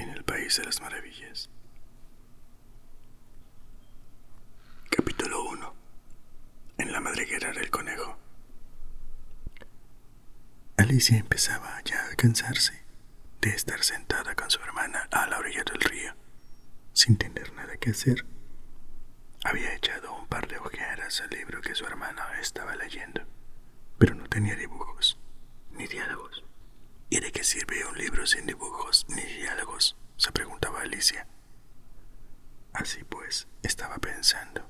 en el País de las Maravillas. Capítulo 1. En la madriguera del conejo. Alicia empezaba ya a cansarse de estar sentada con su hermana a la orilla del río, sin tener nada que hacer. Había echado un par de ojeadas al libro que su hermana estaba leyendo, pero no tenía dibujos ni diálogos. ¿Y de qué sirve un libro sin dibujos ni diálogos? se preguntaba Alicia. Así pues, estaba pensando,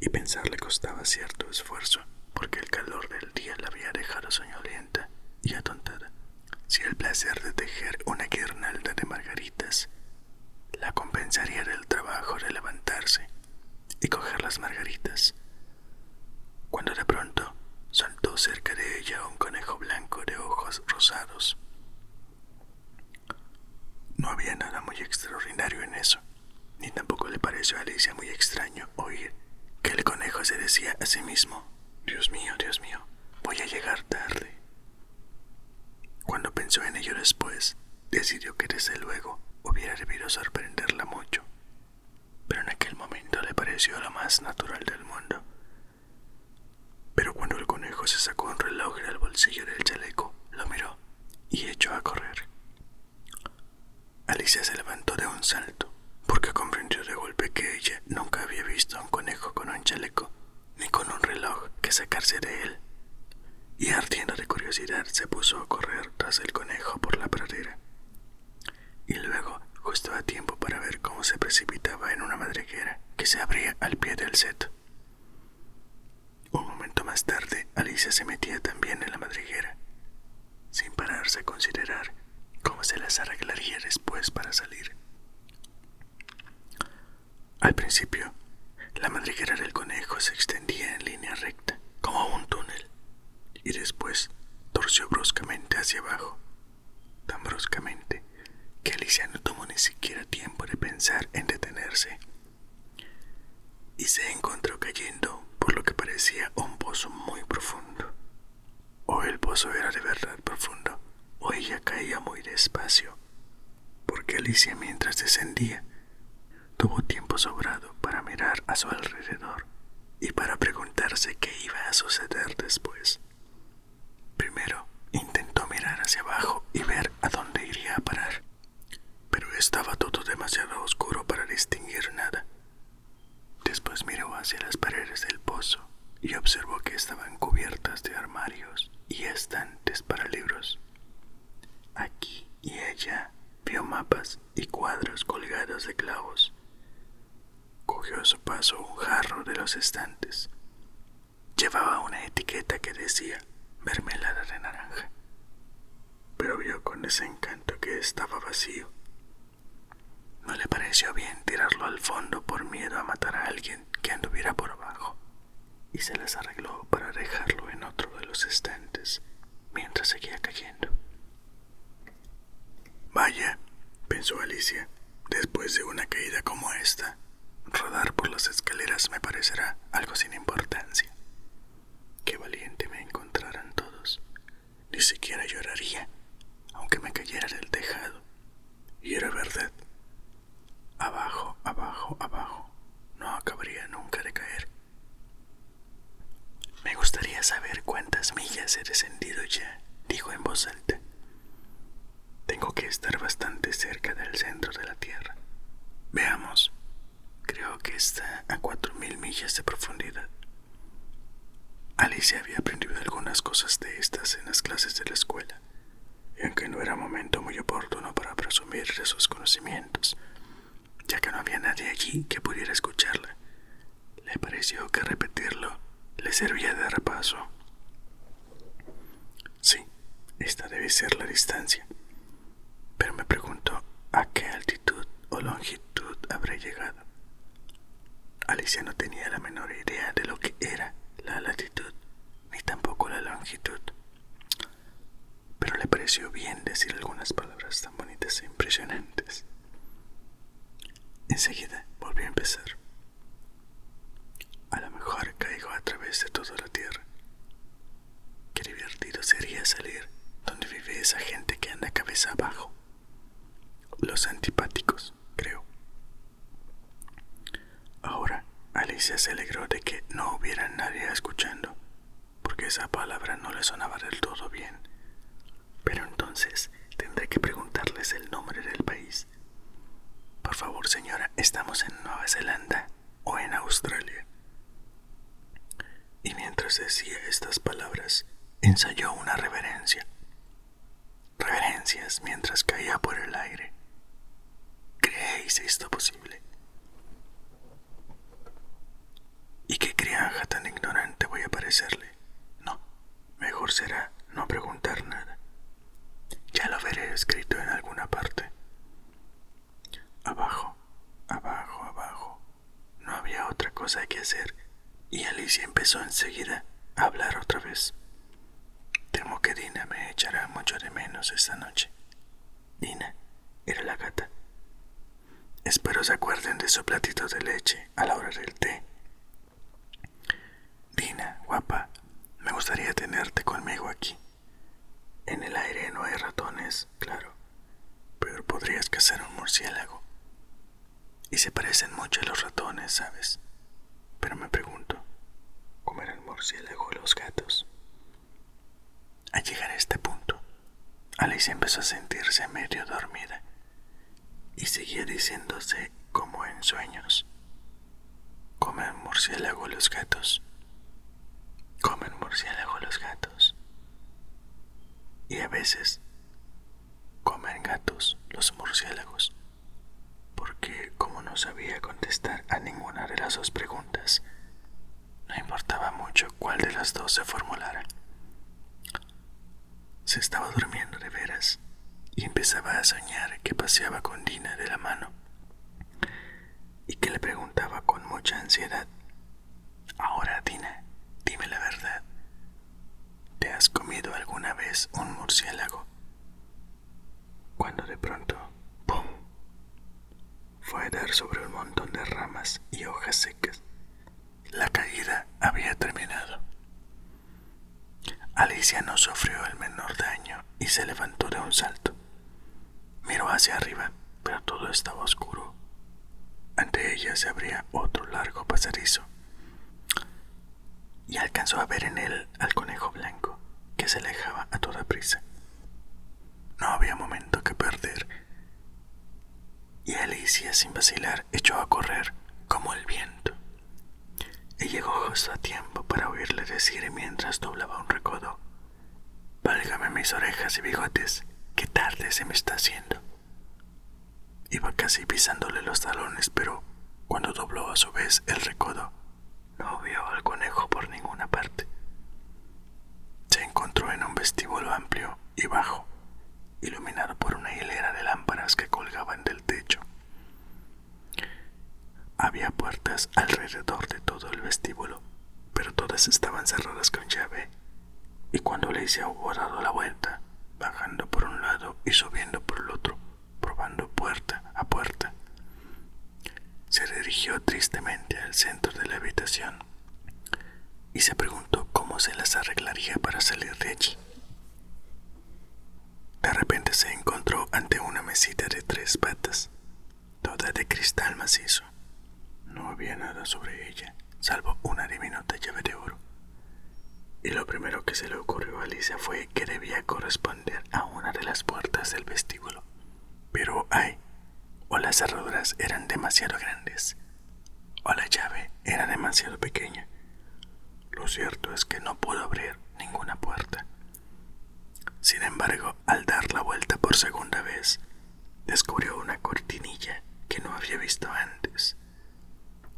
y pensar le costaba cierto esfuerzo, porque el calor del día la había dejado soñolienta y atontada si el placer de tejer una guirnalda de margaritas la compensaría del trabajo de levantarse y coger las margaritas, cuando de pronto saltó cerca de ella un conejo blanco de ojos rosados. No había nada muy extraordinario en eso, ni tampoco le pareció a Alicia muy extraño oír que el conejo se decía a sí mismo, Dios mío, Dios mío, voy a llegar tarde. Cuando pensó en ello después, decidió que desde luego hubiera debido sorprenderla mucho, pero en aquel momento le pareció lo más natural del mundo. Pero cuando el conejo se sacó un reloj del bolsillo del chaleco, lo miró y echó a correr. Alicia se levantó de un salto, porque comprendió de golpe que ella nunca había visto a un conejo con un chaleco, ni con un reloj que sacarse de él y ardiendo de curiosidad se puso a correr tras el conejo por la pradera. Y luego, justo a tiempo para ver cómo se precipitaba en una madriguera que se abría al pie del seto. Más tarde, Alicia se metía también en la madriguera, sin pararse a considerar cómo se las arreglaría después para salir. Al principio, la madriguera del conejo se extendía en línea recta, como un túnel y después torció bruscamente hacia abajo, tan bruscamente que Alicia no tomó ni siquiera tiempo de pensar en detenerse. Y se encontró cayendo por lo que parecía un pozo muy profundo. O el pozo era de verdad profundo, o ella caía muy despacio, porque Alicia mientras descendía tuvo tiempo sobrado para mirar a su alrededor y para preguntarse qué iba a suceder después. Primero intentó mirar hacia abajo y ver a dónde iría a parar, pero estaba todo demasiado oscuro para distinguir nada. Después miró hacia las paredes del pozo y observó que estaban cubiertas de armarios y estantes para libros. Aquí y allá vio mapas y cuadros colgados de clavos. Cogió a su paso un jarro de los estantes. Llevaba una etiqueta que decía mermelada de naranja, pero vio con desencanto que estaba vacío. No le pareció bien tirarlo al fondo por miedo a matar a alguien que anduviera por abajo, y se las arregló para dejarlo en otro de los estantes mientras seguía cayendo. Vaya, pensó Alicia, después de una caída como esta, rodar por las escaleras me parecerá algo sin importancia. Qué valiente me encontraran todos. Ni siquiera lloraría, aunque me cayera del tejado. Y era verdad. Abajo, abajo, abajo. No acabaría nunca de caer. Me gustaría saber cuántas millas he descendido ya, dijo en voz alta. Tengo que estar bastante cerca del centro de la Tierra. Veamos. Creo que está a cuatro mil millas de profundidad. Alicia había aprendido algunas cosas de estas en las clases de la escuela, y aunque no era momento muy oportuno para presumir de sus conocimientos, ya que no había nadie allí que pudiera escucharla, le pareció que repetirlo servía de repaso. Sí, esta debe ser la distancia, pero me pregunto a qué altitud o longitud habré llegado. Alicia no tenía la menor idea de lo que era la latitud ni tampoco la longitud, pero le pareció bien decir algunas palabras tan bonitas e impresionantes. Enseguida volvió a empezar. A lo mejor caigo a través de toda la tierra. Qué divertido sería salir donde vive esa gente que anda cabeza abajo. Los antipáticos, creo. Ahora Alicia se alegró de que no hubiera nadie escuchando, porque esa palabra no le sonaba del todo bien. Pero entonces tendré que preguntarles el nombre del país. Por favor, señora, ¿estamos en Nueva Zelanda o en Australia? Y mientras decía estas palabras, ensayó una reverencia. Reverencias mientras caía por el aire. ¿Creéis esto posible? ¿Y qué criaja tan ignorante voy a parecerle? No, mejor será no preguntar nada. Ya lo veré escrito en alguna parte. Abajo, abajo, abajo. No había otra cosa que hacer y Alicia empezó enseguida a hablar otra vez. Temo que Dina me echará mucho de menos esta noche. Dina era la gata. Espero se acuerden de su platito de leche a la hora del té. Dina, guapa, me gustaría tenerte conmigo aquí. En el aire no hay ratones, claro, pero podrías cazar un murciélago. Y se parecen mucho a los ratones, ¿sabes? Pero me pregunto, ¿cómo eran el murciélago los gatos? Al llegar a este punto, Alice empezó a sentirse medio dormida y seguía diciéndose como en sueños. ¿Comen murciélago los gatos? ¿Comen murciélago los gatos? Y a veces comen gatos los murciélagos, porque como no sabía contestar a ninguna de las dos preguntas, no importaba mucho cuál de las dos se formulara. Se estaba durmiendo de veras y empezaba a soñar que paseaba con Dina de la mano y que le preguntaba con mucha ansiedad, ahora Dina, dime la verdad, ¿te has comido alguna vez un murciélago? Cuando de pronto, ¡pum!, fue a dar sobre un montón de ramas y hojas secas. La caída había terminado. Alicia no sufrió el menor daño y se levantó de un salto. Miró hacia arriba, pero todo estaba oscuro. Ante ella se abría otro largo pasadizo y alcanzó a ver en él al conejo blanco que se alejaba a toda prisa. No había momento que perder y Alicia sin vacilar echó a correr como el viento. Y llegó justo a tiempo para oírle decir mientras doblaba un recodo, Válgame mis orejas y bigotes, qué tarde se me está haciendo. Iba casi pisándole los talones, pero cuando dobló a su vez el recodo, no vio al conejo por ninguna parte. Se encontró en un vestíbulo amplio y bajo, iluminado por una hilera de lámparas que colgaban del techo. Había puertas alrededor de todo el vestíbulo, pero todas estaban cerradas con llave. Y cuando Alicia hubo dado la vuelta, bajando por un lado y subiendo por el otro, probando puerta a puerta, se dirigió tristemente al centro de la habitación y se preguntó cómo se las arreglaría para salir de allí. De repente se encontró ante una mesita patas, toda de cristal macizo. No había nada sobre ella, salvo una diminuta llave de oro. Y lo primero que se le ocurrió a Alicia fue que debía corresponder a una de las puertas del vestíbulo. Pero ay, o las cerraduras eran demasiado grandes, o la llave era demasiado pequeña. Lo cierto es que no pudo abrir ninguna puerta. Sin embargo, al dar la vuelta por segunda vez, descubrió una cortinilla que no había visto antes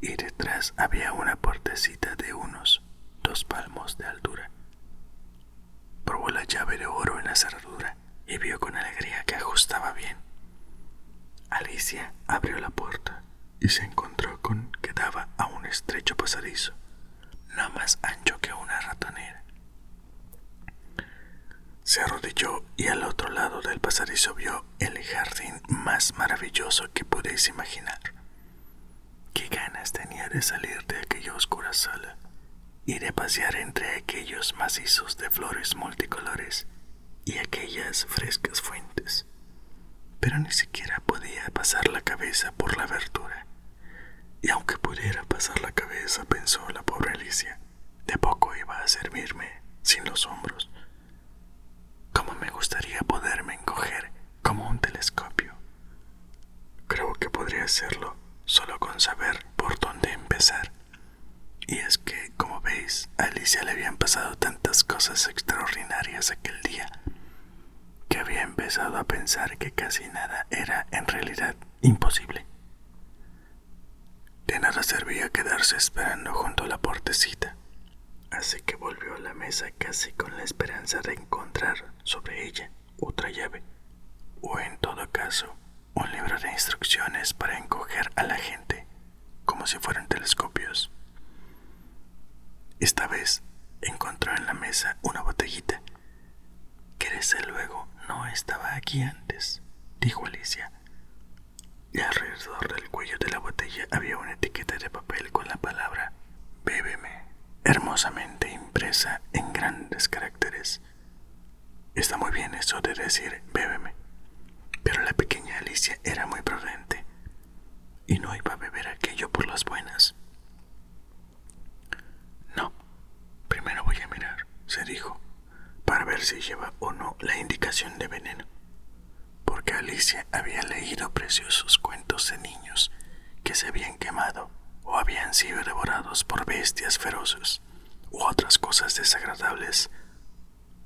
y detrás había una puertecita de unos dos palmos de altura. Probó la llave de oro en la cerradura y vio con alegría que ajustaba bien. Alicia abrió la puerta y se encontró con que daba a un estrecho pasadizo, no más ancho que una ratonera. Se arrodilló y al otro lado del pasadizo vio el jardín más maravilloso que podéis imaginar. Qué ganas tenía de salir de aquella oscura sala y de pasear entre aquellos macizos de flores multicolores y aquellas frescas fuentes. Pero ni siquiera podía pasar la cabeza por la abertura. Y aunque pudiera pasar la cabeza, pensó la pobre Alicia, de poco iba a servirme sin los hombros. Gustaría poderme encoger como un telescopio. Creo que podría hacerlo solo con saber por dónde empezar. Y es que, como veis, a Alicia le habían pasado tantas cosas extraordinarias aquel día que había empezado a pensar que casi nada era en realidad imposible. De nada servía quedarse esperando junto a la portecita, así que volvió a la mesa casi con la esperanza de encontrar sobre ella otra llave, o en todo caso, un libro de instrucciones para encoger a la gente, como si fueran telescopios. Esta vez encontró en la mesa una botellita, que desde luego no estaba aquí antes, dijo Alicia. Y alrededor del cuello de la botella había una etiqueta de papel con la palabra Bébeme, hermosamente impresa en grandes caracteres. Está muy bien eso de decir bébeme, pero la pequeña Alicia era muy prudente y no iba a beber aquello por las buenas. No, primero voy a mirar, se dijo, para ver si lleva o no la indicación de veneno, porque Alicia había leído preciosos cuentos de niños que se habían quemado o habían sido devorados por bestias feroces u otras cosas desagradables,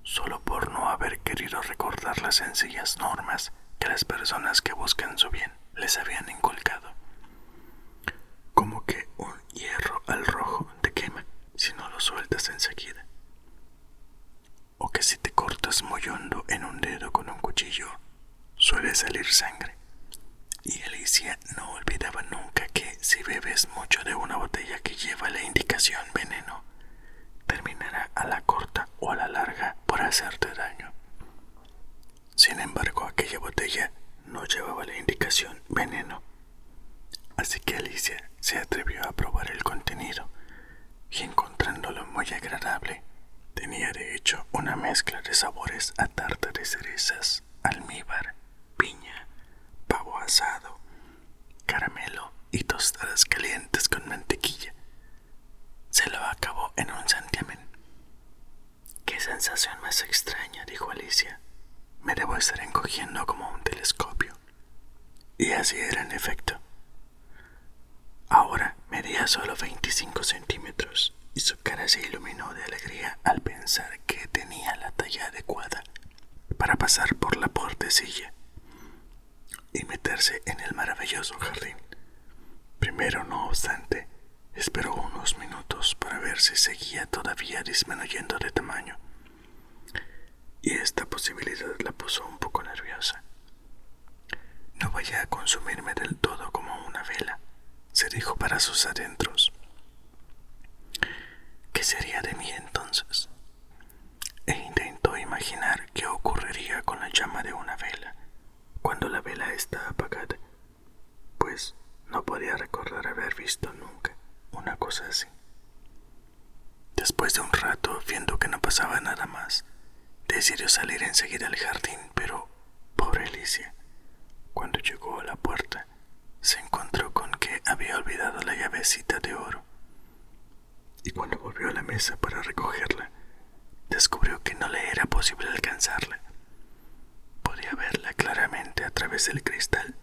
solo por no haber querido recordar las sencillas normas que las personas que buscan su bien les habían inculcado. Como que un hierro al rojo te quema si no lo sueltas enseguida. O que si te cortas muy hondo en un dedo con un cuchillo, suele salir sangre. Y Alicia no olvidaba nunca que si bebes mucho de una botella que lleva la indicación veneno, terminará a la corta o a la larga por hacerte daño. Sin embargo, aquella botella no llevaba la indicación veneno. Así que Alicia se atrevió a probar el contenido y encontrándolo muy agradable, tenía de hecho una mezcla de sabores a tarta de cerezas, almíbar, piña, pavo asado, caramelo y tostadas calientes con mantequilla. Se lo acabó en un santiamén. Qué sensación más extraña, dijo Alicia. Me debo estar encogiendo como un telescopio. Y así era en efecto. Ahora medía solo 25 centímetros y su cara se iluminó de alegría al pensar que tenía la talla adecuada para pasar por la portecilla y meterse en el maravilloso jardín. Primero, no obstante, esperó unos minutos para ver si seguía todavía disminuyendo de tamaño. Y esta posibilidad la puso un poco nerviosa. No vaya a consumirme del todo como una vela, se dijo para sus adentros. ¿Qué sería de mí entonces? E intentó imaginar qué ocurriría con la llama de una vela cuando la vela está apagada, pues no podía recordar haber visto nunca una cosa así. Después de un rato, viendo que no pasaba nada más, decidió salir enseguida al jardín, pero, pobre Alicia, cuando llegó a la puerta, se encontró con que había olvidado la llavecita de oro. Y cuando volvió a la mesa para recogerla, descubrió que no le era posible alcanzarla. Podía verla claramente a través del cristal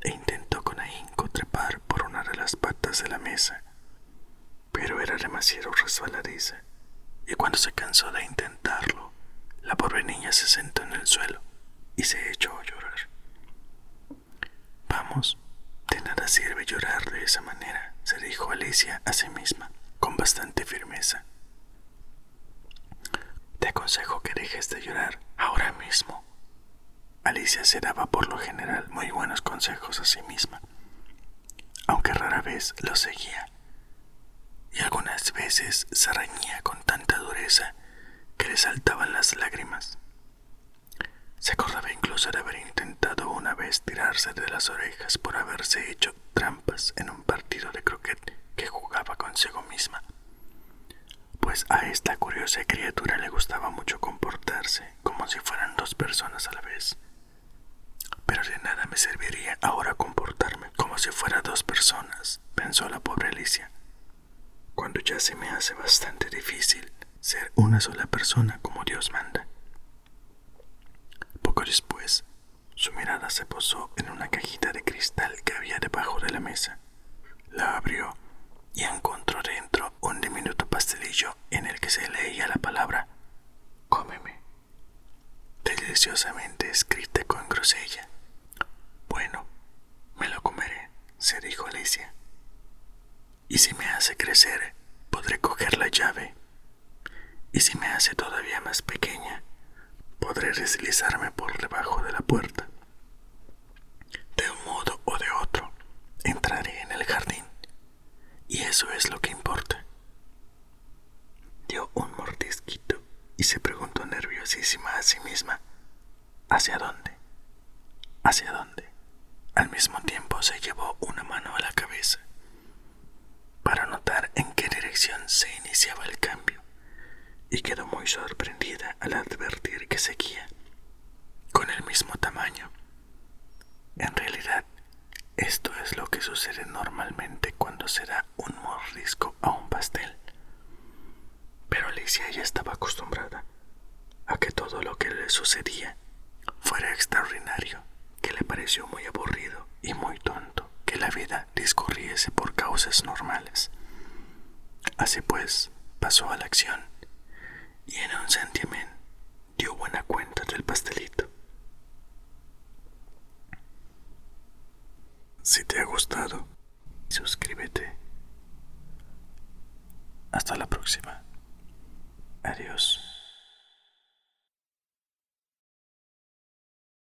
e intentó con ahínco trepar por una de las patas de la mesa, pero era demasiado resbaladiza, y cuando se cansó de intentarlo, la pobre niña se sentó en el suelo y se echó a llorar. Vamos, de nada sirve llorar de esa manera, se dijo Alicia a sí misma, con bastante firmeza. Te aconsejo que dejes de llorar ahora mismo. Alicia se daba por lo general muy buenos consejos a sí misma, aunque rara vez los seguía, y algunas veces se reñía con tanta dureza que le saltaban las lágrimas. Se acordaba incluso de haber intentado una vez tirarse de las orejas por haberse hecho trampas en un partido de croquet que jugaba consigo misma. Pues a esta curiosa criatura le gustaba mucho comportarse como si fueran dos personas a la vez. Pero de nada me serviría ahora comportarme como si fuera dos personas, pensó la pobre Alicia, cuando ya se me hace bastante difícil ser una sola persona como Dios manda. Poco después, su mirada se posó en una cajita de cristal que había debajo de la mesa. La abrió y encontró dentro un diminuto pastelillo en el que se leía la palabra cómeme, deliciosamente escrita con grosella. Bueno, me lo comeré, se dijo Alicia. Y si me hace crecer, podré coger la llave. Y si me hace todavía más pequeña, podré deslizarme por debajo de la puerta. De un modo o de otro, entraré en el jardín. Y eso es lo que importa. Dio un mordisquito y se preguntó nerviosísima a sí misma, ¿hacia dónde? ¿Hacia dónde? Al mismo tiempo se llevó una mano a la cabeza para notar en qué dirección se iniciaba el cambio y quedó muy sorprendida al advertir que seguía con el mismo tamaño. En realidad, esto es lo que sucede normalmente cuando se da un mordisco a un pastel. Pero Alicia ya estaba acostumbrada a que todo lo que le sucedía fuera extraordinario, que le pareció muy aburrido y muy tonto que la vida discurriese por causas normales. Así pues, pasó a la acción y en un sentimiento dio buena cuenta del pastelito. Si te ha gustado, suscríbete. Hasta la próxima. Adiós.